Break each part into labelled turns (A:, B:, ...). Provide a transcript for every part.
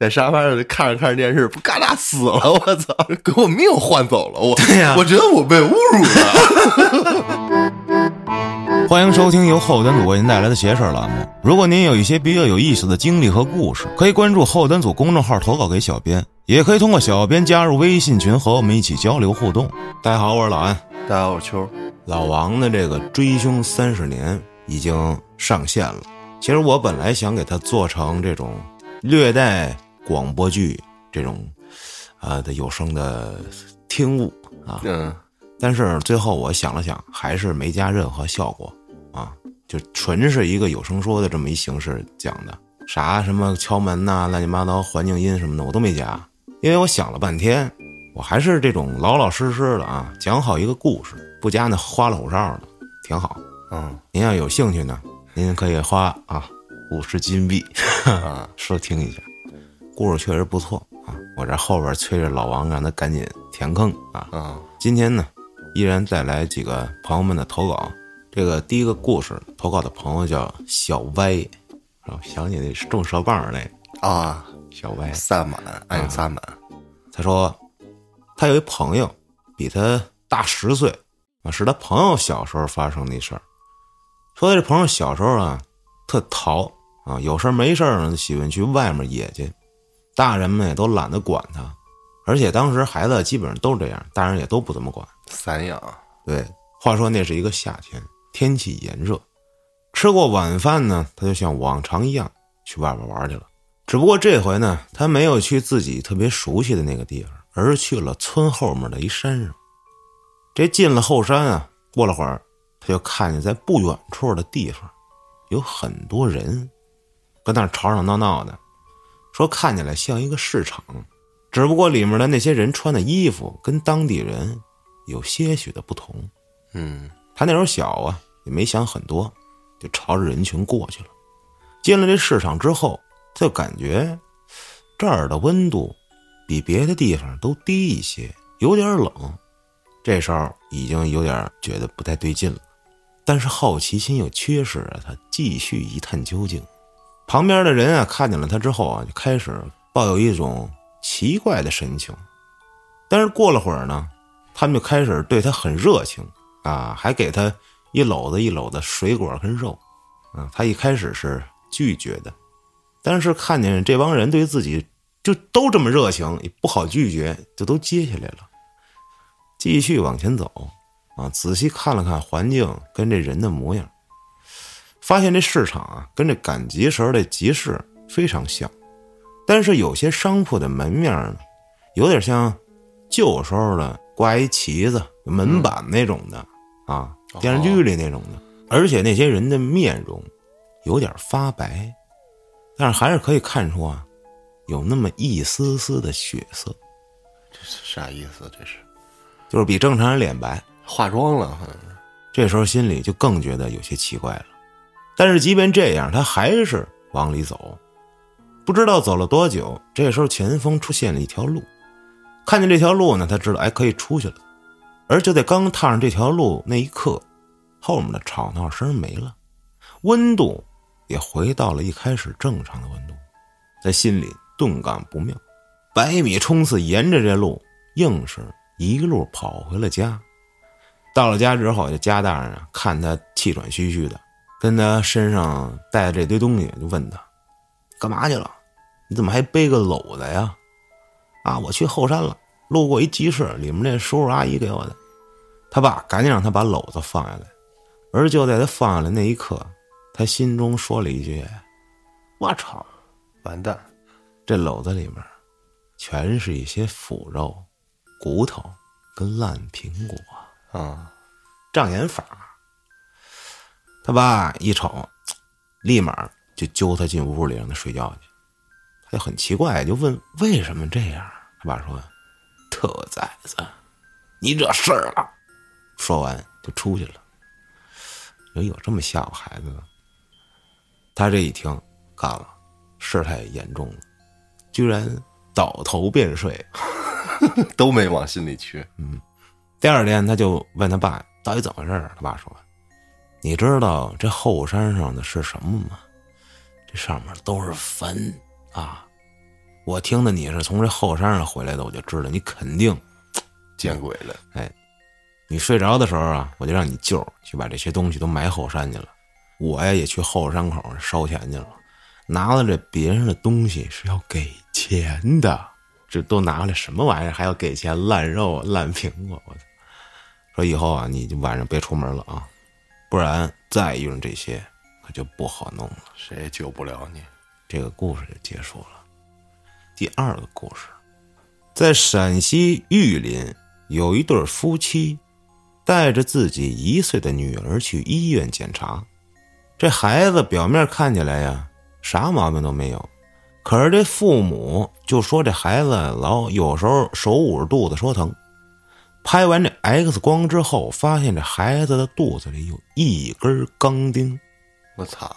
A: 在沙发上看着看着电视，不嘎哒死了！我操，给我命换走了！我
B: 对呀
A: 我觉得我被侮辱了。
B: 欢迎收听由后端组为您带来的邪事儿栏目。如果您有一些比较有意思的经历和故事，可以关注后端组公众号投稿给小编，也可以通过小编加入微信群和我们一起交流互动。大家好，我是老安。
A: 大家好，我是秋。
B: 老王的这个《追凶三十年》已经上线了。其实我本来想给他做成这种略带广播剧这种啊、的有声的听物啊，
A: 嗯，
B: 但是最后我想了想，还是没加任何效果啊，就纯是一个有声说的这么一形式讲的，啥什么敲门呐、乱七八糟环境音什么的我都没加，因为我想了半天，我还是这种老老实实的啊，讲好一个故事，不加那花里胡哨的，挺好。
A: 嗯。
B: 您要有兴趣呢，您可以花啊五十金币
A: 啊，
B: 收听一下，故事确实不错啊。我这后边催着老王让他赶紧填坑啊。
A: 啊，
B: 今天呢，依然再来几个朋友们的投稿。这个第一个故事投稿的朋友叫小歪，然后想起那是种蛇棒儿那
A: 啊，
B: 小歪，
A: 萨满，爱因萨满。
B: 他说他有一朋友比他大十岁啊，是他朋友小时候发生的事儿。说他这朋友小时候啊，特淘啊，有事儿没事儿呢，就喜欢去外面野去，大人们也都懒得管他，而且当时孩子基本上都这样，大人也都不怎么管。
A: 散养，
B: 对，话说那是一个夏天，天气炎热，吃过晚饭呢，他就像往常一样去外边玩去了。只不过这回呢，他没有去自己特别熟悉的那个地方，而是去了村后面的一山上。这进了后山啊，过了会儿，他就看见在不远处的地方，有很多人，跟那儿吵吵闹闹的，说看起来像一个市场，只不过里面的那些人穿的衣服跟当地人有些许的不同。
A: 嗯
B: 他那时候小啊，也没想很多，就朝着人群过去了。进了这市场之后，他就感觉这儿的温度比别的地方都低一些，有点冷。这时候已经有点觉得不太对劲了，但是好奇心又驱使着他继续一探究竟。旁边的人啊，看见了他之后啊，就开始抱有一种奇怪的神情。但是过了会儿呢，他们就开始对他很热情啊，还给他一篓子一篓的水果跟肉。啊，他一开始是拒绝的，但是看见这帮人对自己就都这么热情，也不好拒绝，就都接下来了。继续往前走，啊，仔细看了看环境跟这人的模样，发现这市场啊跟这赶集时候的集市非常像，但是有些商铺的门面呢，有点像旧时候的挂一旗子门板那种的、啊，电视剧里那种的，而且那些人的面容有点发白，但是还是可以看出啊，有那么一丝丝的血色，
A: 这是啥意思？这是
B: 就是比正常人脸白。
A: 化妆了，好像是。
B: 这时候心里就更觉得有些奇怪了。但是即便这样，他还是往里走。不知道走了多久，这时候前方出现了一条路。看见这条路呢，他知道哎可以出去了。而就在刚踏上这条路那一刻，后面的吵闹声没了，温度也回到了一开始正常的温度，在心里顿感不妙。百米冲刺，沿着这路，硬是一路跑回了家。到了家之后，这家大人啊，看他气喘吁吁的，跟他身上带的这堆东西，就问他：“干嘛去了？你怎么还背个篓子呀？”啊，我去后山了，路过一集市，里面那叔叔阿姨给我的。他爸赶紧让他把篓子放下来，而就在他放下来那一刻，他心中说了一句：“我操！
A: 完蛋，
B: 这篓子里面全是一些腐肉、骨头跟烂苹果。”
A: 啊，
B: 障眼法。他爸一瞅，立马就揪他进屋里让他睡觉去。他就很奇怪，就问为什么这样。他爸说：“特崽子，你惹事儿了。”说完就出去了。有有这么吓唬孩子的？他这一听，干了，事态严重了，居然倒头便睡。
A: 都没往心里去。
B: 嗯第二天，他就问他爸到底怎么回事儿。他爸说：“你知道这后山上的是什么吗？这上面都是坟啊，我听的你是从这后山上回来的，我就知道你肯定
A: 见鬼了！
B: 哎你睡着的时候啊，我就让你舅去把这些东西都埋后山去了。我呀也去后山口烧钱去了，拿了这别人的东西是要给钱的，这都拿来什么玩意儿还要给钱？烂肉、烂苹果，我操！说以后啊，你就晚上别出门了啊，不然再遇上这些可就不好弄了。
A: 谁也救不了你。
B: 这个故事就结束了。第二个故事，在陕西玉林有一对夫妻，带着自己一岁的女儿去医院检查。这孩子表面看起来呀，啥毛病都没有，可是这父母就说这孩子老有时候手捂着肚子说疼。拍完这 X 光之后，发现这孩子的肚子里有一根钢钉。
A: 我操！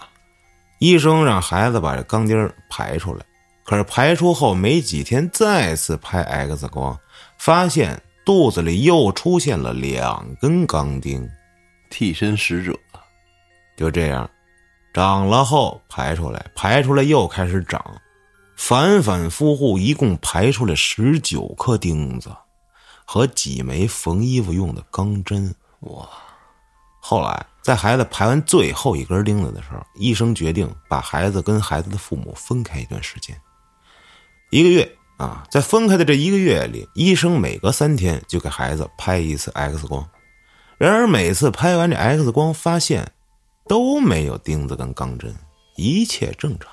B: 医生让孩子把这钢钉排出来，可是排出后没几天，再次拍 X 光，发现肚子里又出现了两根钢钉。
A: 替身使者，
B: 就这样，长了后排出来，排出来又开始长，反反复复，一共排出来十九颗钉子和几枚缝衣服用的钢针。
A: 哇！
B: 后来，在孩子排完最后一根钉子的时候，医生决定把孩子跟孩子的父母分开一段时间，一个月啊。在分开的这一个月里，医生每隔三天就给孩子拍一次 X 光。然而每次拍完这 X 光，发现都没有钉子跟钢针，一切正常。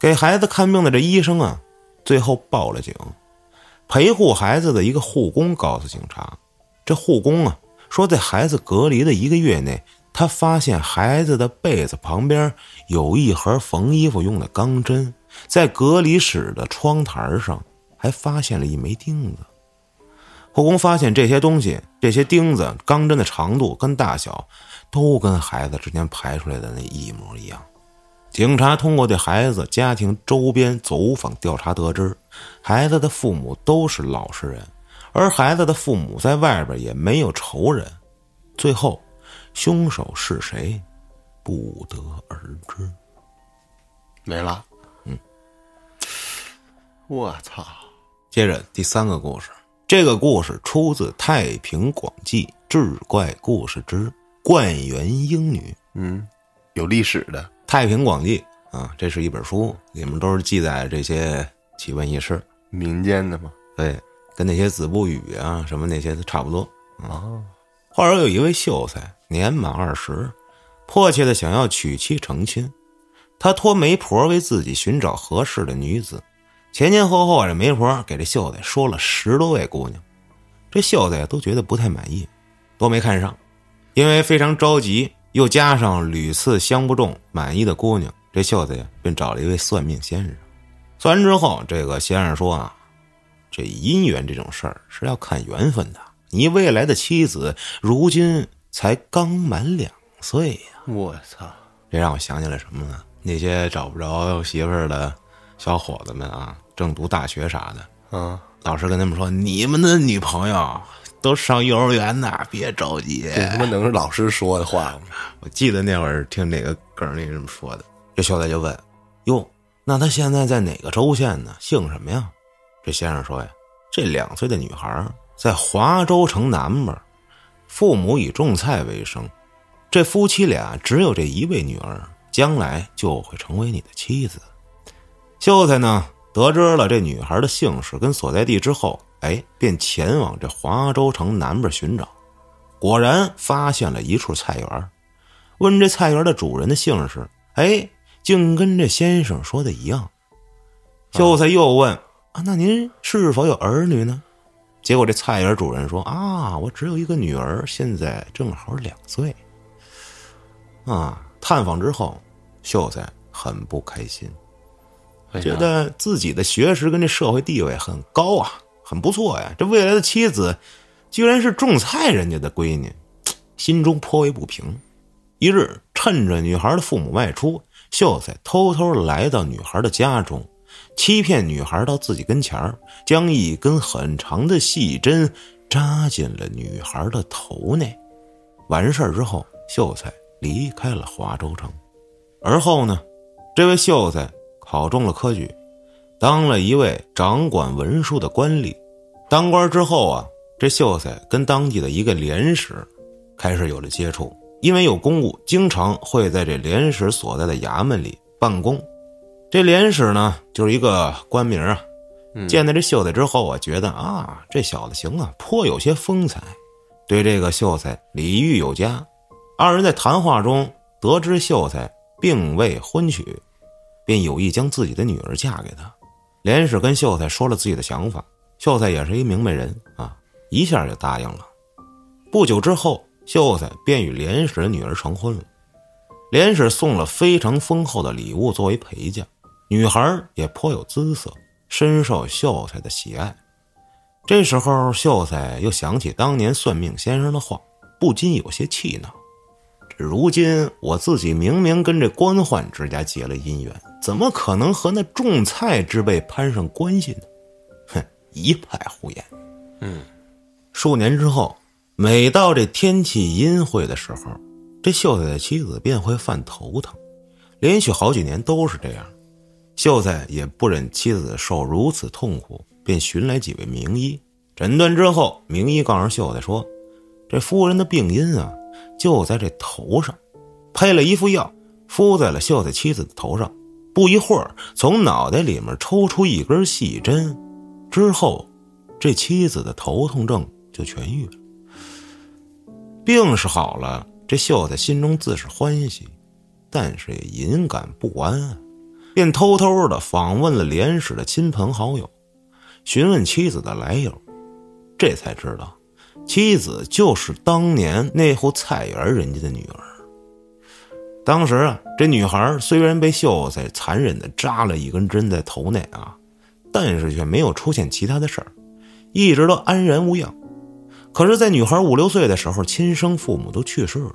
B: 给孩子看病的这医生啊，最后报了警。陪护孩子的一个护工告诉警察，这护工啊。说，在孩子隔离的一个月内，他发现孩子的被子旁边有一盒缝衣服用的钢针，在隔离室的窗台上还发现了一枚钉子。护工发现这些东西，这些钉子、钢针的长度跟大小，都跟孩子之前排出来的那一模一样。警察通过对孩子家庭周边走访调查得知，孩子的父母都是老实人。而孩子的父母在外边也没有仇人，最后，凶手是谁，不得而知。
A: 没了。
B: 嗯，
A: 我操！
B: 接着第三个故事，这个故事出自《太平广记·志怪故事之冠元英女》。
A: 嗯，有历史的《
B: 太平广记》啊，这是一本书，里面都是记载这些奇闻异事，
A: 民间的嘛？
B: 对。跟那些子不语啊什么那些都差不多
A: 啊。
B: 话说有一位秀才年满二十，迫切的想要娶妻成亲，他托媒婆为自己寻找合适的女子，前前后后这媒婆给这秀才说了十多位姑娘，这秀才都觉得不太满意，都没看上，因为非常着急，又加上屡次相不中满意的姑娘，这秀才呀便找了一位算命先生，算完之后，这个先生说啊。这姻缘这种事儿是要看缘分的。你未来的妻子如今才刚满两岁呀！
A: 我操，
B: 这让我想起来什么呢？那些找不着媳妇儿的小伙子们啊，正读大学啥的，
A: 嗯，
B: 老师跟他们说：“你们的女朋友都上幼儿园呢，别着急。”
A: 这他妈能是老师说的话吗？
B: 我记得那会儿听哪个梗里这么说的。这秀才就问：“哟，那他现在在哪个州县呢？姓什么呀？”这先生说呀，这两岁的女孩在华州城南边，父母以种菜为生，这夫妻俩只有这一位女儿，将来就会成为你的妻子。秀才呢，得知了这女孩的姓氏跟所在地之后，哎，便前往这华州城南边寻找，果然发现了一处菜园，问这菜园的主人的姓氏，哎，竟跟这先生说的一样。秀才又问。啊，那您是否有儿女呢？结果这菜园主人说：“啊，我只有一个女儿，现在正好两岁。”啊，探访之后，秀才很不开心，觉得自己的学识跟这社会地位很高啊，很不错呀。这未来的妻子，居然是种菜人家的闺女，心中颇为不平。一日，趁着女孩的父母外出，秀才偷偷来到女孩的家中。欺骗女孩到自己跟前儿，将一根很长的细针扎进了女孩的头内。完事儿之后，秀才离开了华州城。而后呢，这位秀才考中了科举，当了一位掌管文书的官吏。当官之后啊，这秀才跟当地的一个廉使开始有了接触，因为有公务，经常会在这廉使所在的衙门里办公。这廉使呢，就是一个官名啊。见到这秀才之后啊，觉得啊，这小子行啊，颇有些风采，对这个秀才礼遇有加。二人在谈话中得知秀才并未婚娶，便有意将自己的女儿嫁给他。连使跟秀才说了自己的想法，秀才也是一明白人啊，一下就答应了。不久之后，秀才便与连使的女儿成婚了。连使送了非常丰厚的礼物作为陪嫁，女孩也颇有姿色。深受秀才的喜爱，这时候秀才又想起当年算命先生的话，不禁有些气恼。如今我自己明明跟这官宦之家结了姻缘，怎么可能和那种菜之辈攀上关系呢？哼，一派胡言。
A: 嗯，
B: 数年之后，每到这天气阴晦的时候，这秀才的妻子便会犯头疼，连续好几年都是这样。秀才也不忍妻子受如此痛苦，便寻来几位名医诊断之后，名医告诉秀才说：“这夫人的病因啊，就在这头上。”配了一副药，敷在了秀才妻子的头上。不一会儿，从脑袋里面抽出一根细针，之后，这妻子的头痛症就痊愈了。病是好了，这秀才心中自是欢喜，但是也隐感不安。便偷偷的访问了连史的亲朋好友，询问妻子的来由，这才知道，妻子就是当年那户菜园人家的女儿。当时啊，这女孩虽然被秀才残忍的扎了一根针在头内啊，但是却没有出现其他的事儿，一直都安然无恙。可是，在女孩五六岁的时候，亲生父母都去世了，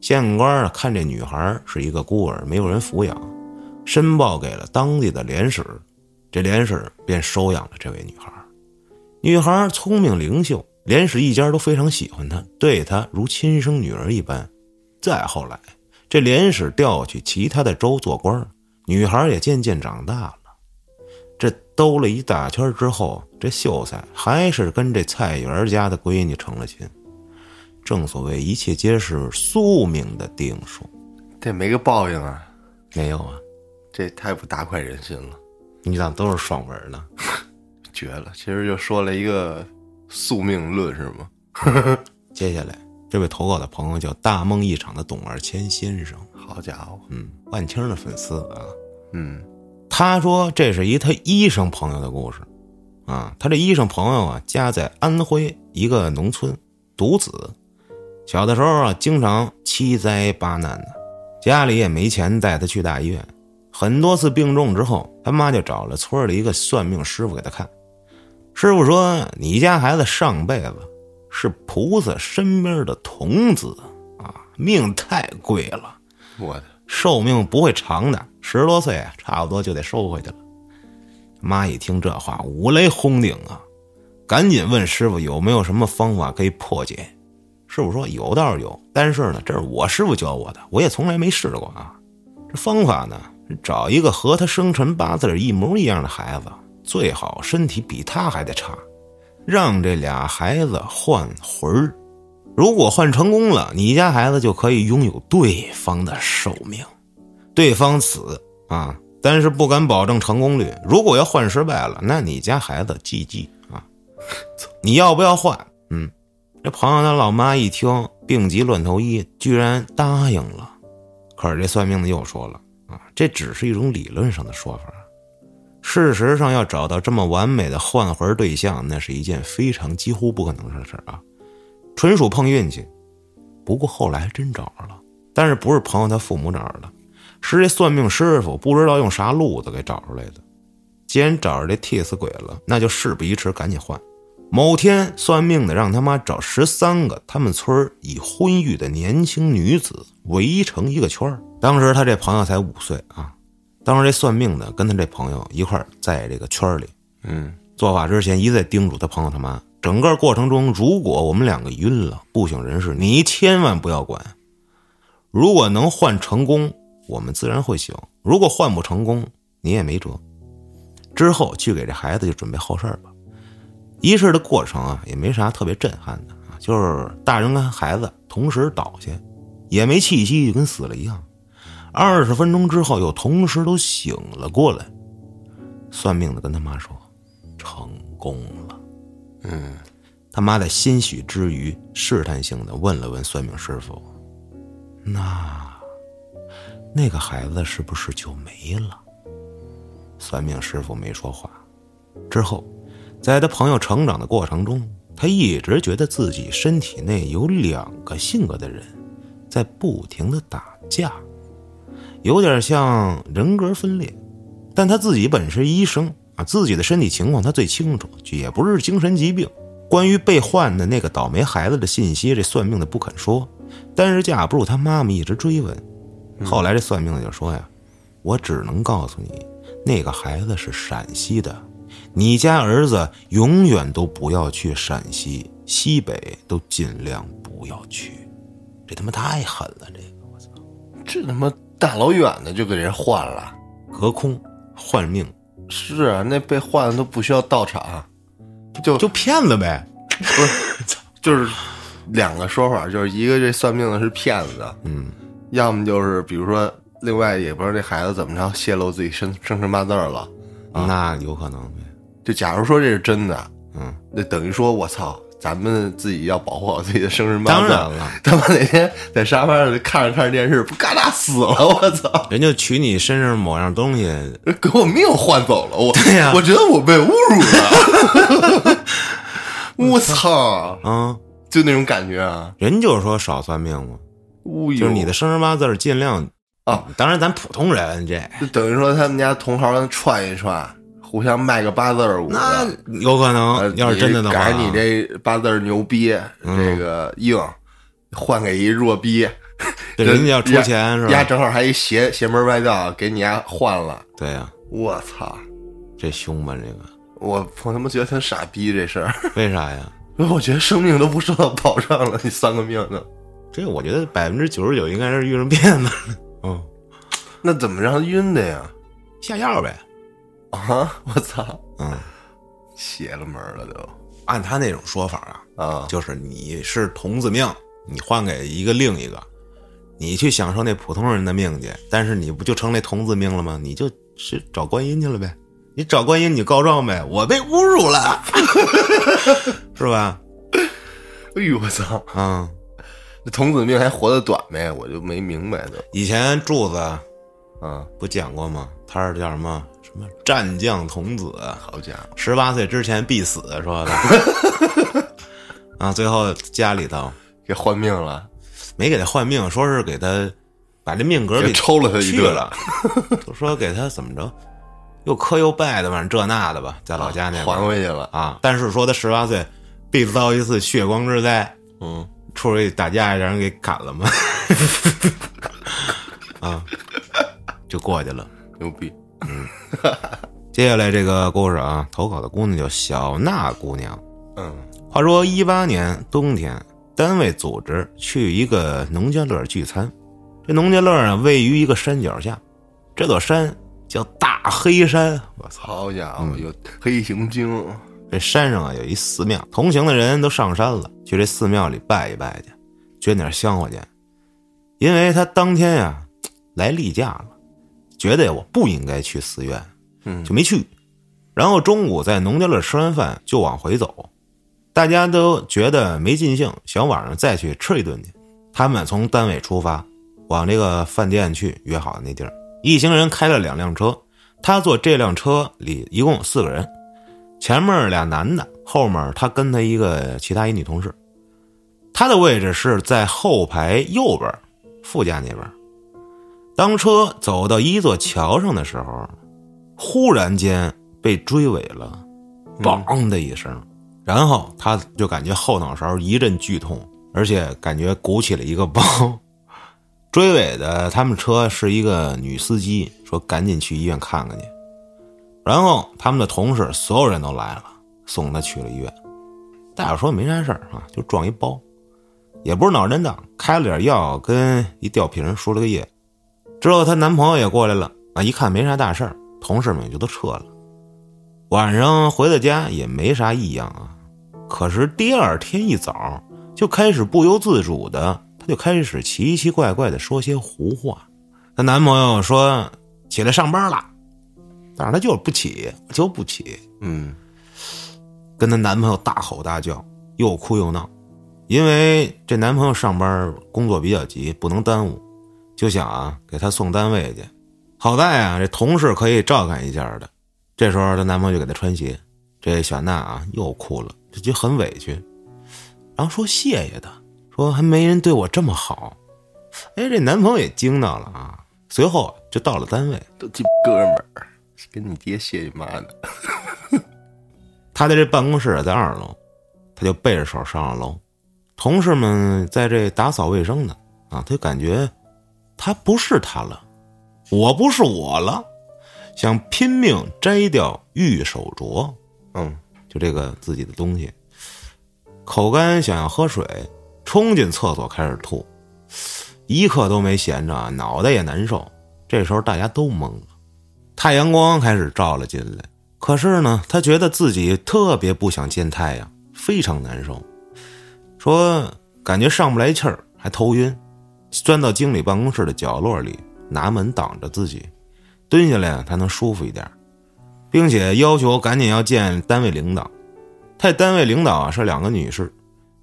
B: 县官啊看这女孩是一个孤儿，没有人抚养。申报给了当地的连使，这连使便收养了这位女孩。女孩聪明灵秀，连使一家都非常喜欢她，对她如亲生女儿一般。再后来，这连使调去其他的州做官，女孩也渐渐长大了。这兜了一大圈之后，这秀才还是跟这菜园家的闺女成了亲。正所谓一切皆是宿命的定数，
A: 这没个报应啊？
B: 没有啊。
A: 这太不大快人心了，
B: 你咋都是爽文呢？
A: 绝了！其实就说了一个宿命论，是吗？
B: 接下来这位投稿的朋友叫大梦一场的董二千先生，
A: 好家伙，
B: 嗯，万青的粉丝啊，
A: 嗯，
B: 他说这是一他医生朋友的故事，啊，他这医生朋友啊，家在安徽一个农村，独子，小的时候啊，经常七灾八难的，家里也没钱带他去大医院。很多次病重之后，他妈就找了村里一个算命师傅给他看。师傅说：“你家孩子上辈子是菩萨身边的童子啊，命太贵了，
A: 我的
B: 寿命不会长的，十多岁差不多就得收回去了。”妈一听这话，五雷轰顶啊，赶紧问师傅有没有什么方法可以破解。师傅说：“有倒是有，但是呢，这是我师傅教我的，我也从来没试过啊。这方法呢？”找一个和他生辰八字一模一样的孩子，最好身体比他还得差，让这俩孩子换魂儿。如果换成功了，你家孩子就可以拥有对方的寿命。对方死啊，但是不敢保证成功率。如果要换失败了，那你家孩子 GG 啊！你要不要换？嗯，这朋友他老妈一听病急乱投医，居然答应了。可是这算命的又说了啊。这只是一种理论上的说法，事实上要找到这么完美的换魂对象，那是一件非常几乎不可能的事啊，纯属碰运气。不过后来还真找着了，但是不是朋友他父母找着的，是这算命师傅不知道用啥路子给找出来的。既然找着这替死鬼了，那就事不宜迟，赶紧换。某天，算命的让他妈找十三个他们村已婚育的年轻女子围成一个圈当时他这朋友才五岁啊。当时这算命的跟他这朋友一块在这个圈里，
A: 嗯，
B: 做法之前一再叮嘱他朋友他妈，整个过程中，如果我们两个晕了不省人事，你千万不要管。如果能换成功，我们自然会醒；如果换不成功，你也没辙。之后去给这孩子就准备后事吧。仪式的过程啊，也没啥特别震撼的啊，就是大人跟孩子同时倒下，也没气息，就跟死了一样。二十分钟之后，又同时都醒了过来。算命的跟他妈说：“成功了。”
A: 嗯，
B: 他妈在欣喜之余，试探性的问了问算命师傅：“那那个孩子是不是就没了？”算命师傅没说话。之后，在他朋友成长的过程中，他一直觉得自己身体内有两个性格的人，在不停的打架，有点像人格分裂。但他自己本是医生啊，自己的身体情况他最清楚，也不是精神疾病。关于被换的那个倒霉孩子的信息，这算命的不肯说，但是架不住他妈妈一直追问。后来这算命的就说呀：“我只能告诉你，那个孩子是陕西的，你家儿子永远都不要去陕西，西北都尽量不要去。”这他妈太狠了，这个我操！
A: 这他妈大老远的就给人换了，
B: 隔空换命，
A: 是啊，那被换的都不需要到场，就
B: 就骗子呗。
A: 不是，就是两个说法，就是一个这算命的是骗子，
B: 嗯，
A: 要么就是比如说另外也不知道这孩子怎么着泄露自己生生辰八字了，
B: 那有可能呗。
A: 就假如说这是真的，
B: 嗯，
A: 那等于说我操，咱们自己要保护好自己的生日八字。
B: 当然了，
A: 他妈哪天在沙发上看着看着电视，不嘎达死了，我操！
B: 人就取你身上某样东西，
A: 给我命换走了，我。
B: 对呀。
A: 我觉得我被侮辱了，我操，
B: 啊，
A: 就那种感觉啊，
B: 人就是说少算命嘛，
A: 就
B: 就是你的生辰八字尽量
A: 啊。
B: 当然，咱普通人这。
A: 就等于说他们家同行串一串，互相卖个八字儿舞
B: 那。有可
A: 呃
B: 能，要是真的的话，
A: 改你这八字儿牛逼，
B: 嗯
A: 这个硬，换给一弱逼，
B: 对人家要出钱是吧？
A: 丫正好还一邪邪门歪道，给你丫换了。
B: 对呀，
A: 我操！
B: 这凶吧？这个
A: 我我他妈觉得挺傻逼这事儿，
B: 为啥呀？
A: 因 为我觉得生命都不受到保障了，你三个命呢？
B: 这个我觉得百分之九十九应该是遇上骗子，嗯，
A: 那怎么让他晕的呀？
B: 下药呗，
A: 啊！我操，
B: 嗯，
A: 邪了门了都
B: 按他那种说法啊，
A: 啊！
B: 就是你是童子命，你换给一个另一个，你去享受那普通人的命去，但是你不就成那童子命了吗？你就是找观音去了呗，你找观音，你告状呗，我被侮辱了，是吧？
A: 哎呦我操！
B: 嗯，
A: 那童子命还活得短呗？我就没明白的
B: 以前柱子
A: 啊！
B: 不讲过吗？他是叫什么什么战将童子，
A: 好家伙，
B: 十八岁之前必死，说的。啊，最后家里头
A: 给换命了，
B: 没给他换命，说是给他把这命格给
A: 给抽了他一顿
B: 去了，就说给他怎么着，又磕又拜的，反正这那的吧，在老家那边
A: 还回去了。
B: 啊。但是说他十八岁必遭一次血光之灾，
A: 嗯，
B: 出去打架让人给砍了嘛，啊，就过去了。
A: 牛逼！
B: 接下来这个故事啊，投稿的姑娘叫小娜姑娘。
A: 嗯
B: 话说一八年冬天，单位组织去一个农家乐聚餐。这农家乐啊，位于一个山脚下，这座山叫大黑山。我操！
A: 好家伙，有黑熊精，
B: 这山上啊有一寺庙，同行的人都上山了，去这寺庙里拜一拜去，捐点香火钱。因为他当天呀、来例假了，觉得我不应该去寺院，
A: 嗯
B: 就没去。然后中午在农家乐吃完饭就往回走，大家都觉得没尽兴，想晚上再去吃一顿去。他们从单位出发，往这个饭店去约好的那地儿。一行人开了两辆车，他坐这辆车里一共四个人，前面俩男的，后面他跟他一个其他一女同事。他的位置是在后排右边，副驾那边。当车走到一座桥上的时候，忽然间被追尾了，梆的一声，然后他就感觉后脑勺一阵剧痛，而且感觉鼓起了一个包。追尾的他们车是一个女司机，说赶紧去医院看看去。然后他们的同事所有人都来了，送他去了医院。大夫说没啥事儿啊，就撞一包，也不是脑震荡，开了点药跟一吊瓶输了个液。之后她男朋友也过来了啊，一看没啥大事儿，同事们也就都撤了。晚上回到家也没啥异样啊。可是第二天一早就开始不由自主的，她就开始奇奇怪怪的说些胡话。她男朋友说起来上班了，但是她就是不起，就不起。
A: 嗯，
B: 跟她男朋友大吼大叫，又哭又闹。因为这男朋友上班工作比较急，不能耽误，就想啊给她送单位去。好在啊这同事可以照看一下的。这时候她男朋友就给她穿鞋，这小娜啊又哭了。这就很委屈，然后说谢谢他，说还没人对我这么好。哎，这男朋友也惊到了啊。随后就到了单位，
A: 都鸡哥们儿，跟你爹谢你妈呢。
B: 他的这办公室在二楼，他就背着手上了楼。同事们在这打扫卫生呢，啊，他就感觉他不是他了，我不是我了，想拼命摘掉玉手镯。
A: 嗯。
B: 就这个自己的东西，口干想要喝水，冲进厕所开始吐，一刻都没闲着，脑袋也难受。这时候大家都懵了，太阳光开始照了进来，可是呢，他觉得自己特别不想见太阳，非常难受，说感觉上不来气儿，还头晕，钻到经理办公室的角落里，拿门挡着自己，蹲下来才能舒服一点。并且要求赶紧要见单位领导，他单位领导啊是两个女士，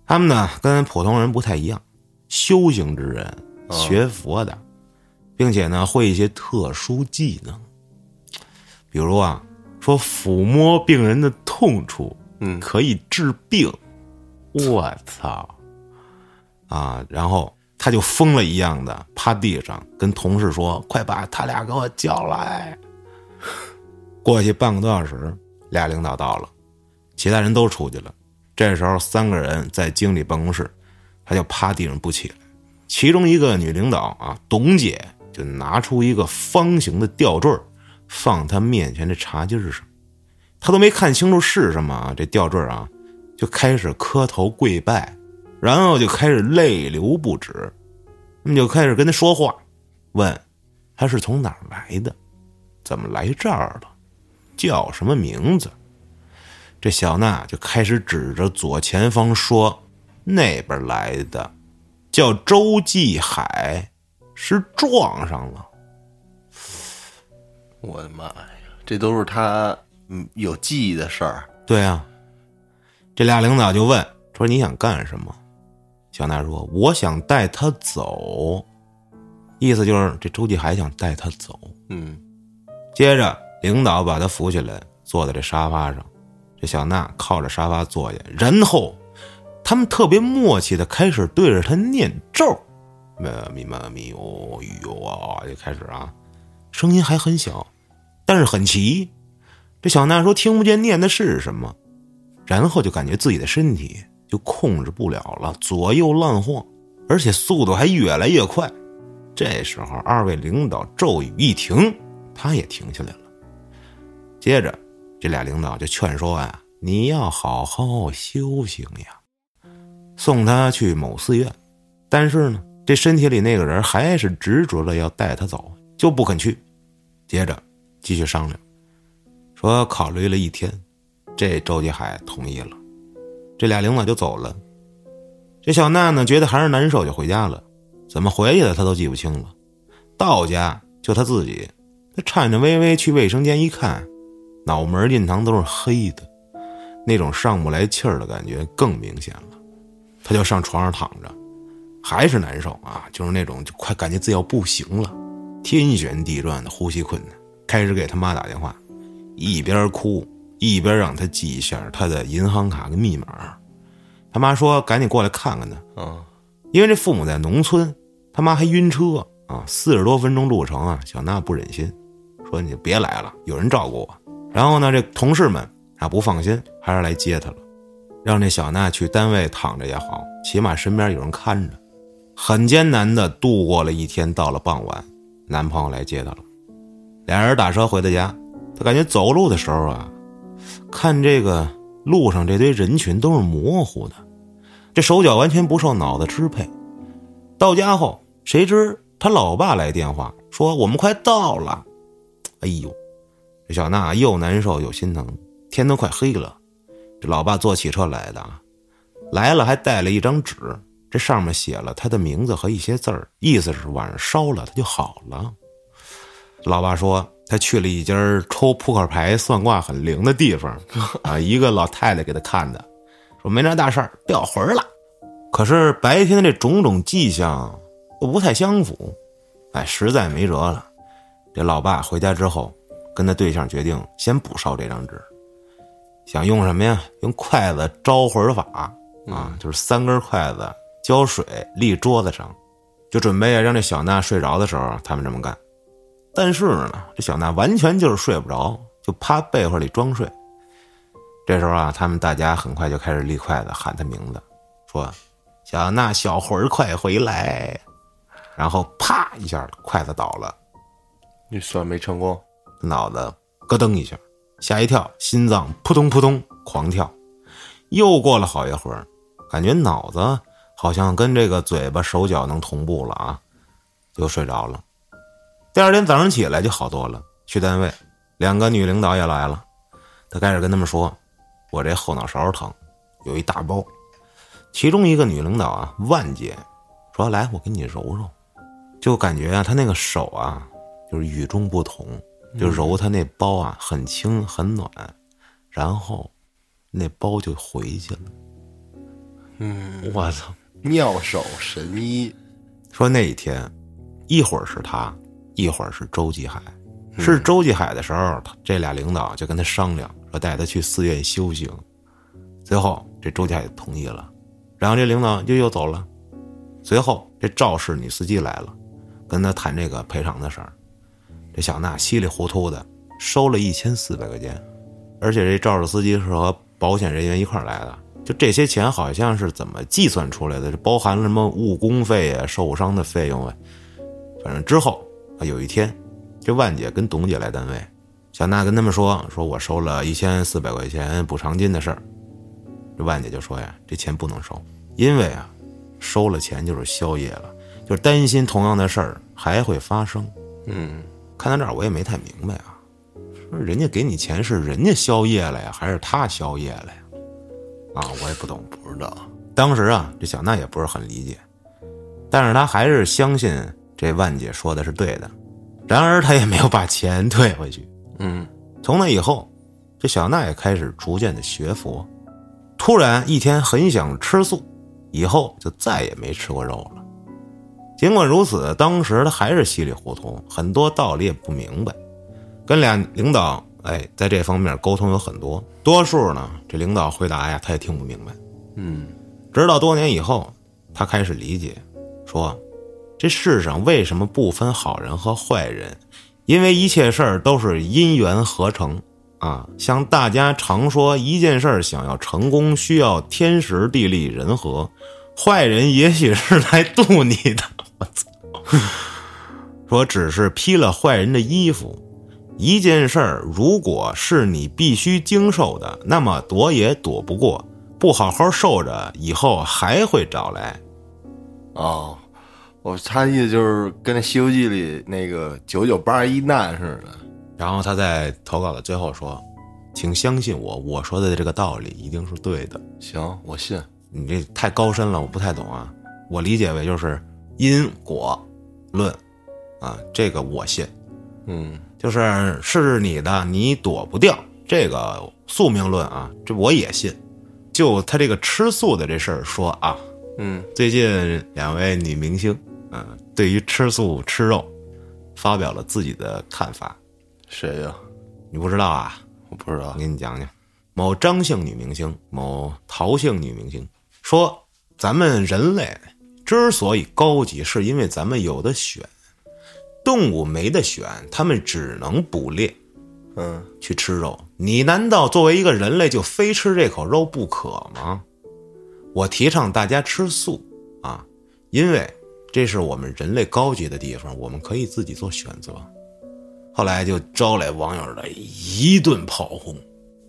B: 她们呢跟普通人不太一样，修行之人，学佛的，并且呢会一些特殊技能，比如啊说抚摸病人的痛处，
A: 嗯，
B: 可以治病，我操，啊，然后他就疯了一样的趴地上跟同事说：“快把他俩给我叫来。”过去半个多小时，俩领导到了，其他人都出去了。这时候，三个人在经理办公室，他就趴地上不起来。其中一个女领导啊，董姐就拿出一个方形的吊坠，放他面前的茶几上。他都没看清楚是什么啊，这吊坠啊，就开始磕头跪拜，然后就开始泪流不止。那么就开始跟他说话，问他是从哪儿来的，怎么来这儿了。叫什么名字？这小娜就开始指着左前方说：“那边来的，叫周继海，是撞上了。”
A: 我的妈呀，这都是他嗯有记忆的事儿。
B: 对啊，这俩领导就问说：“你想干什么？”小娜说：“我想带他走。”意思就是这周继海想带他走。
A: 嗯，
B: 接着。领导把他扶起来，坐在这沙发上，这小娜靠着沙发坐下，然后他们特别默契的开始对着他念咒，咪咪咪咪哦哟啊，就开始啊，声音还很小，但是很齐。这小娜说听不见念的是什么，然后就感觉自己的身体就控制不了了，左右乱晃，而且速度还越来越快。这时候，二位领导咒语一停，他也停下来了。接着，这俩领导就劝说啊，你要好好修行呀，送他去某寺院。但是呢，这身体里那个人还是执着着要带他走，就不肯去。接着继续商量，说考虑了一天，这周继海同意了。这俩领导就走了。这小娜呢，觉得还是难受，就回家了。怎么回去的，她都记不清了。到家就她自己，她颤颤巍巍去卫生间一看。脑门印堂都是黑的，那种上不来气儿的感觉更明显了。他就上床上躺着，还是难受啊，就是那种就快感觉自己要不行了，天旋地转的，呼吸困难。开始给他妈打电话，一边哭一边让他记一下他的银行卡跟密码。他妈说：“赶紧过来看看他。”
A: 嗯，
B: 因为这父母在农村，他妈还晕车啊，四十多分钟路程啊，小娜不忍心，说：“你别来了，有人照顾我。”然后呢，这同事们啊不放心，还是来接他了，让这小娜去单位躺着也好，起码身边有人看着。很艰难的度过了一天，到了傍晚，男朋友来接她了，俩人打车回的家。她感觉走路的时候啊，看这个路上这堆人群都是模糊的，这手脚完全不受脑子支配。到家后，谁知他老爸来电话说我们快到了，哎呦！这小娜又难受又心疼，天都快黑了。这老爸坐汽车来的啊，来了还带了一张纸，这上面写了他的名字和一些字儿，意思是晚上烧了他就好了。老爸说他去了一家抽扑克牌、算卦很灵的地方，啊，一个老太太给他看的，说没啥大事儿，掉魂了。可是白天的这种种迹象都不太相符，哎，实在没辙了。这老爸回家之后，跟他对象决定先不烧这张纸，想用什么呀？用筷子招魂法啊，就是三根筷子浇水立桌子上，就准备让这小娜睡着的时候，他们这么干。但是呢，这小娜完全就是睡不着，就趴被窝里装睡。这时候啊，他们大家很快就开始立筷子喊他名字，说。小娜，小魂儿快回来！然后啪一下，筷子倒了，
A: 你算没成功，
B: 脑子咯噔一下，吓一跳，心脏扑通扑通狂跳。又过了好一会儿，感觉脑子好像跟这个嘴巴、手脚能同步了啊，就睡着了。第二天早上起来就好多了，去单位，两个女领导也来了，他开始跟他们说：“我这后脑勺疼，有一大包。”其中一个女领导啊，万姐，说：“来，我给你揉揉。”就感觉啊，她那个手啊，就是与众不同，就揉她那包啊，很轻很暖，然后那包就回去了。
A: 嗯，
B: 我操，
A: 妙手神医。
B: 说那一天，一会儿是他，一会儿是周继海。是周继海的时候，这俩领导就跟他商量，说带他去寺院修行。最后，这周继海同意了。然后这领导就又走了，随后这肇事女司机来了，跟他谈这个赔偿的事儿。这小娜稀里糊涂的收了一千四百块钱，而且这肇事司机是和保险人员一块来的。就这些钱好像是怎么计算出来的？包含了什么误工费啊、受伤的费用啊？反正之后啊，有一天，这万姐跟董姐来单位，小娜跟他们说：“说我收了一千四百块钱补偿金的事儿。”这万姐就说呀：“这钱不能收，因为啊，收了钱就是宵夜了，就是担心同样的事儿还会发生。”
A: 嗯，
B: 看到这儿我也没太明白啊，说人家给你钱是人家宵夜了呀，还是他宵夜了呀？啊，我也不懂，
A: 不知道。
B: 当时啊，这小娜也不是很理解，但是她还是相信这万姐说的是对的。然而他也没有把钱退回去。
A: 嗯，
B: 从那以后，这小娜也开始逐渐的学佛。突然一天很想吃素，以后就再也没吃过肉了。尽管如此，当时他还是稀里糊涂，很多道理也不明白。跟俩领导哎，在这方面沟通有很多，多数呢，这领导回答呀，他也听不明白。
A: 嗯，
B: 直到多年以后，他开始理解，说，这世上为什么不分好人和坏人？因为一切事儿都是因缘合成。啊，像大家常说，一件事儿想要成功，需要天时地利人和。坏人也许是来渡你的，我操！说只是披了坏人的衣服。一件事儿如果是你必须经受的，那么躲也躲不过。不好好受着，以后还会找来。
A: 哦，我他意思就是跟那《西游记》里那个九九八十一难似的。
B: 然后他在投稿的最后说：“请相信我，我说的这个道理一定是对的。”
A: 行，我信。
B: 你这太高深了，我不太懂啊。我理解为就是因果论啊，这个我信。
A: 嗯，
B: 就是是你的，你躲不掉这个宿命论啊，这我也信。就他这个吃素的这事儿说啊，
A: 嗯，
B: 最近两位女明星，嗯，对于吃素吃肉，发表了自己的看法。
A: 谁呀？
B: 你不知道啊？
A: 我不知道。
B: 我给你讲讲，某张姓女明星，某陶姓女明星说：“咱们人类之所以高级，是因为咱们有的选，动物没得选，他们只能捕猎，
A: 嗯，
B: 去吃肉。你难道作为一个人类就非吃这口肉不可吗？我提倡大家吃素啊，因为这是我们人类高级的地方，我们可以自己做选择。”后来就招来网友的一顿炮轰，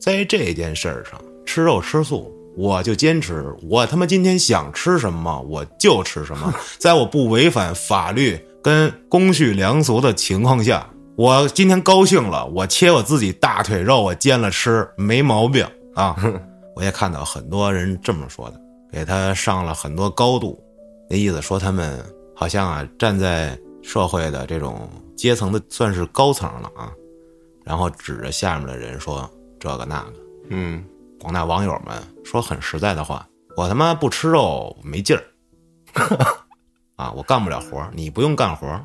B: 在这件事儿上，吃肉吃素，我就坚持，我他妈今天想吃什么我就吃什么，在我不违反法律跟公序良俗的情况下，我今天高兴了，我切我自己大腿肉，我煎了吃，没毛病啊。我也看到很多人这么说的，给他上了很多高度，那意思说他们好像啊站在社会的这种阶层的算是高层了啊，然后指着下面的人说这个那个。
A: 嗯，
B: 广大网友们说很实在的话，我他妈不吃肉没劲儿 啊，我干不了活儿，你不用干活儿。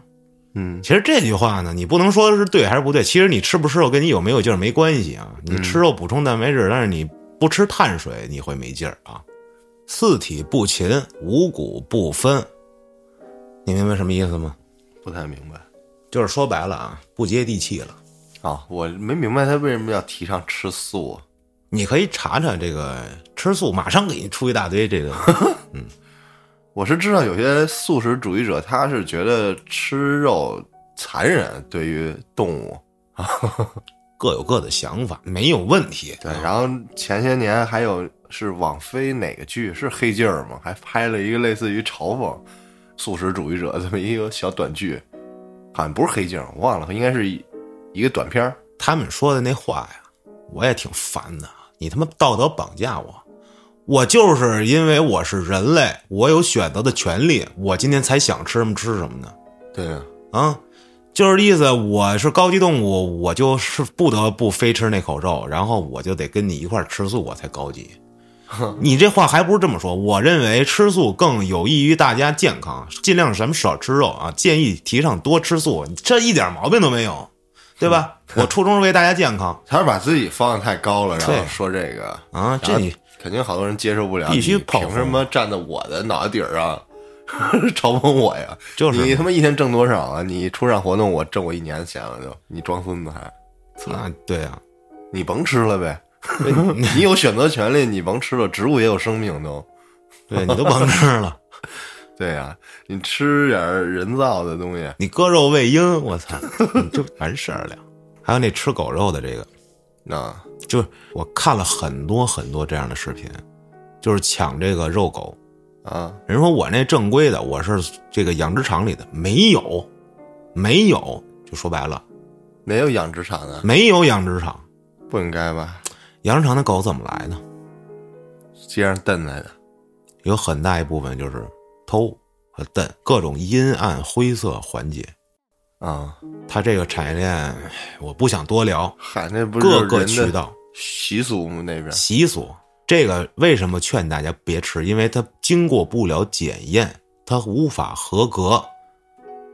A: 嗯，
B: 其实这句话呢，你不能说是对还是不对。其实你吃不吃肉跟你有没有劲儿没关系啊。你吃肉补充蛋白质，但是你不吃碳水你会没劲儿啊。四体不勤，五谷不分，你明白什么意思吗？
A: 不太明白
B: 就是说白了啊，不接地气了。
A: 啊，我没明白他为什么要提倡吃素啊。
B: 你可以查查这个吃素，马上给你出一大堆这个。
A: 嗯我是知道有些素食主义者，他是觉得吃肉残忍，对于动物。
B: 各有各的想法，没有问题。
A: 对，然后前些年还有是网飞哪个剧是黑镜儿吗？还拍了一个类似于嘲讽素食主义者这么一个小短剧，好像不是黑镜儿，我忘了，应该是一一个短片儿。
B: 他们说的那话呀，我也挺烦的。你他妈道德绑架我，我就是因为我是人类，我有选择的权利，我今天才想吃什么吃什么呢？
A: 对呀、
B: 啊，就是意思我是高级动物，我就是不得不非吃那口肉，然后我就得跟你一块儿吃素，我才高级。你这话还不是这么说？我认为吃素更有益于大家健康，尽量什么少吃肉啊，建议提倡多吃素，这一点毛病都没有，对吧？我初衷是为大家健康
A: 他是把自己放的太高了，然后说这个
B: 啊，这你
A: 肯定好多人接受不了。
B: 必须炮轰
A: 凭什么站在我的脑袋顶上 嘲讽我呀？
B: 就是
A: 你他妈一天挣多少啊？你出场活动我挣我一年的钱了就，你装孙子还？
B: 啊，对啊，
A: 你甭吃了呗，你有选择权利，你甭吃了。植物也有生命都。
B: 对你都甭吃了，
A: 对呀、你吃点人造的东西，
B: 你割肉喂鹰，我操，你就完事儿了。还有那吃狗肉的这个，
A: 那
B: 就是我看了很多很多这样的视频，就是抢这个肉狗。
A: 啊，
B: 人说我那正规的，我是这个养殖场里的，没有，没有，就说白了，
A: 没有养殖场的，
B: 没有养殖场。
A: 不应该吧？
B: 养殖场的狗怎么来的？
A: 街上蹬来的，
B: 有很大一部分就是偷和蹬，各种阴暗灰色环节。
A: 啊，
B: 它这个产业链，我不想多聊，
A: 嗨，那不是
B: 各个渠道
A: 习俗吗？那边
B: 习俗。这个为什么劝大家别吃？因为它经过不了检验，它无法合格。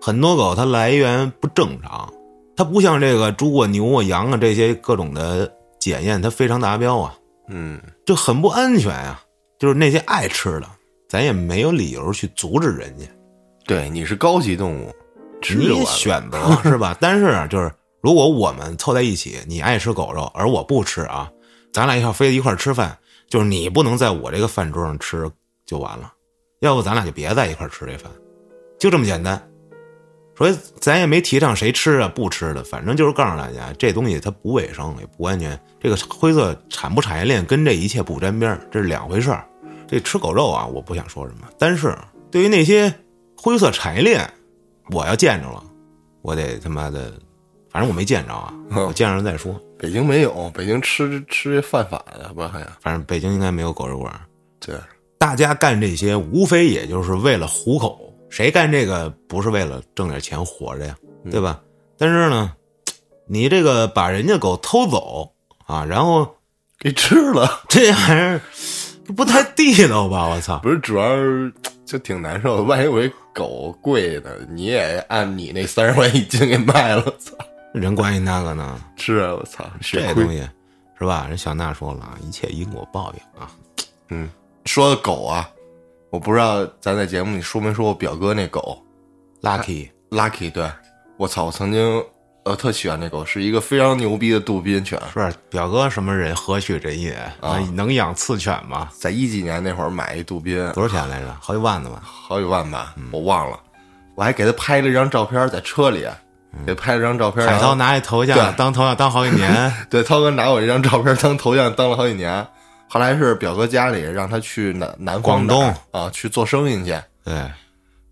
B: 很多狗它来源不正常，它不像这个猪啊、牛啊、羊啊这些各种的检验，它非常达标啊，
A: 嗯，
B: 就很不安全呀、就是那些爱吃的，咱也没有理由去阻止人家。
A: 对，你是高级动物，吃
B: 你
A: 就完了。
B: 选择是吧？但是啊就是如果我们凑在一起，你爱吃狗肉，而我不吃啊，咱俩要非一块儿吃饭，就是你不能在我这个饭桌上吃就完了，要不咱俩就别在一块儿吃这饭，就这么简单。所以咱也没提倡谁吃啊不吃的，反正就是告诉大家，这东西它不卫生也不安全。这个灰色产不产业链跟这一切不沾边儿这是两回事儿。这吃狗肉啊，我不想说什么，但是对于那些灰色产业链，我要见着了，我得他妈的，反正我没见着啊，我见着再说。
A: 北京没有，北京吃吃这犯法的吧？好像
B: 反正北京应该没有狗肉馆。
A: 对，
B: 大家干这些，无非也就是为了糊口。谁干这个不是为了挣点钱活着呀？对吧？但是呢，你这个把人家狗偷走啊，然后
A: 给吃了，
B: 这玩意儿不太地道吧？我操！
A: 不是主要是就挺难受的。万一我这狗贵的，你也按你那三十块一斤给卖了，操！
B: 人关心那个呢，
A: 是啊，我操。
B: 这东西是吧？人小娜说了啊，一切因果报应啊。
A: 嗯，说的狗啊，我不知道咱在节目里说没说我表哥那狗 Lucky，Lucky，对我操，我曾经呃特喜欢那狗，是一个非常牛逼的杜宾犬，
B: 是表哥什么人？何许人也？
A: 啊
B: 能能养刺犬吗？
A: 在一几年那会儿买一杜宾，
B: 多少钱来着？好几万呢吧？
A: 好几万吧，我忘了。我还给他拍了一张照片，在车里给拍了张照片。
B: 海涛拿一头像当头像当好几年，
A: 对涛哥拿我这张照片当头像当了好几年。后来是表哥家里让他去南南方
B: 广东
A: 啊去做生意去，
B: 对，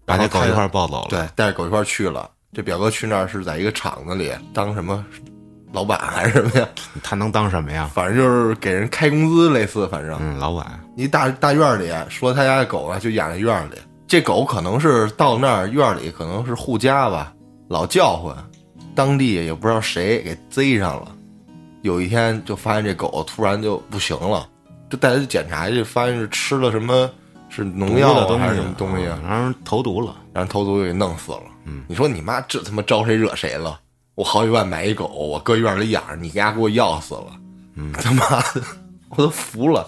B: 把那狗一块儿抱走了。
A: 对，带着狗一块儿去了。这表哥去那儿是在一个厂子里当什么老板 还是什么呀？
B: 他能当什么呀？
A: 反正就是给人开工资，类似，反正
B: 嗯，老板，
A: 一大大院里，说他家的狗啊就养在院里。这狗可能是到那儿院里可能是护家吧，老叫唤，当地也不知道谁给贼上了。有一天就发现这狗突然就不行了，就带他去检查去，发现是吃了什么是农药
B: 毒的东西
A: 还是什么东西啊，
B: 让人投毒了。
A: 让投毒给弄死了。嗯，你说你妈这他妈招谁惹谁了？我好几万买一狗，我搁院里养着，你家给我要死了。嗯，他妈的，我都服了。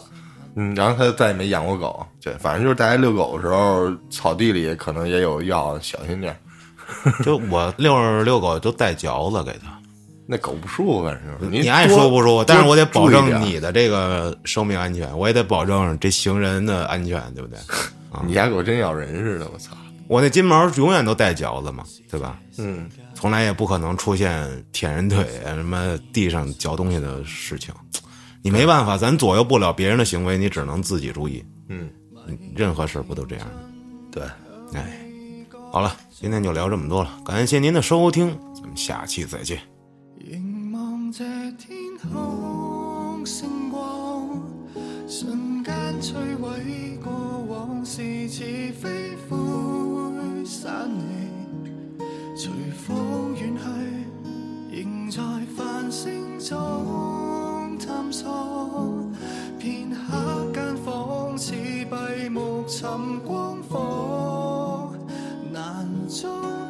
A: 嗯，然后他就再也没养过狗。对，反正就是大家遛狗的时候，草地里可能也有药，小心点儿。
B: 就我遛着遛狗都带嚼子给他，
A: 那狗不舒服，反正
B: 你爱说不舒服，但是我得保证你的这个生命安全，我也得保证这行人的安全，对不对？
A: 你家狗真咬人似的，我操！
B: 我那金毛永远都带嚼子嘛，对吧？
A: 嗯，
B: 从来也不可能出现舔人腿、什么地上嚼东西的事情。你没办法，咱左右不了别人的行为，你只能自己注意。
A: 嗯，
B: 任何事不都这样吗？
A: 对，
B: 哎，好了，今天就聊这么多了，感谢您的收听，咱们下期再见。
C: 通星光瞬间摧毁过往事似飞灰散离随风远去仍在繁星中探索片刻间仿似闭目寻光火难中